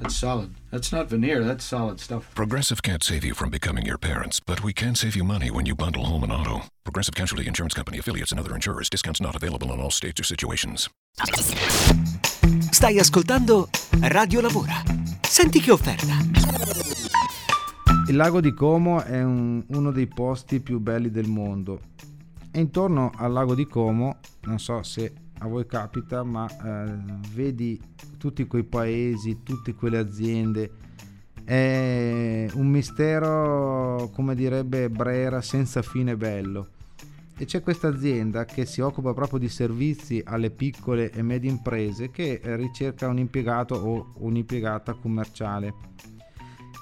That's solid. That's not veneer, that's solid stuff. Progressive can't save you from becoming your parents, but we can save you money when you bundle home and auto. Progressive Casualty Insurance Company affiliates and other insurers. Discounts not available in all states or situations. Stai ascoltando Radio Lavora. Senti che offerta. Il lago di Como è un- uno dei posti più belli del mondo. E intorno al lago di Como, non so se a voi capita, ma eh, vedi tutti quei paesi, tutte quelle aziende. È un mistero, come direbbe Brera, senza fine bello. E c'è questa azienda che si occupa proprio di servizi alle piccole e medie imprese che ricerca un impiegato o un'impiegata commerciale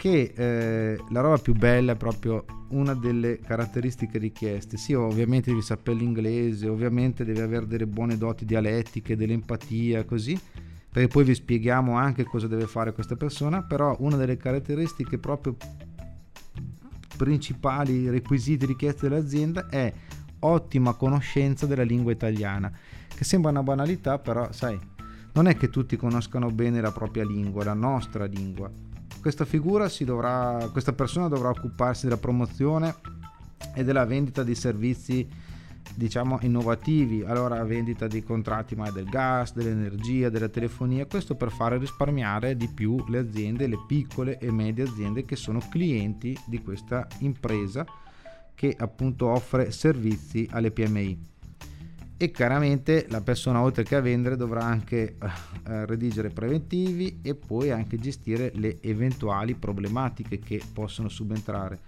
che eh, la roba più bella è proprio una delle caratteristiche richieste. Sì, ovviamente devi sapere l'inglese, ovviamente devi avere delle buone doti dialettiche, dell'empatia, così, perché poi vi spieghiamo anche cosa deve fare questa persona, però una delle caratteristiche proprio principali requisiti richiesti dall'azienda è ottima conoscenza della lingua italiana, che sembra una banalità, però sai, non è che tutti conoscano bene la propria lingua, la nostra lingua. Questa figura si dovrà, questa persona dovrà occuparsi della promozione e della vendita di servizi diciamo innovativi, allora vendita di contratti ma del gas, dell'energia, della telefonia, questo per fare risparmiare di più le aziende, le piccole e medie aziende che sono clienti di questa impresa che appunto offre servizi alle PMI. E chiaramente la persona oltre che a vendere dovrà anche eh, redigere preventivi e poi anche gestire le eventuali problematiche che possono subentrare.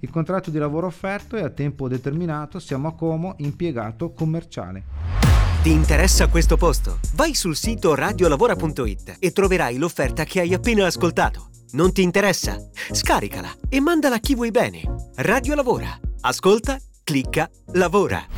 Il contratto di lavoro offerto è a tempo determinato, siamo a Como, impiegato commerciale. Ti interessa questo posto? Vai sul sito radiolavora.it e troverai l'offerta che hai appena ascoltato. Non ti interessa? Scaricala e mandala a chi vuoi bene. Radio Lavora. Ascolta, clicca, lavora.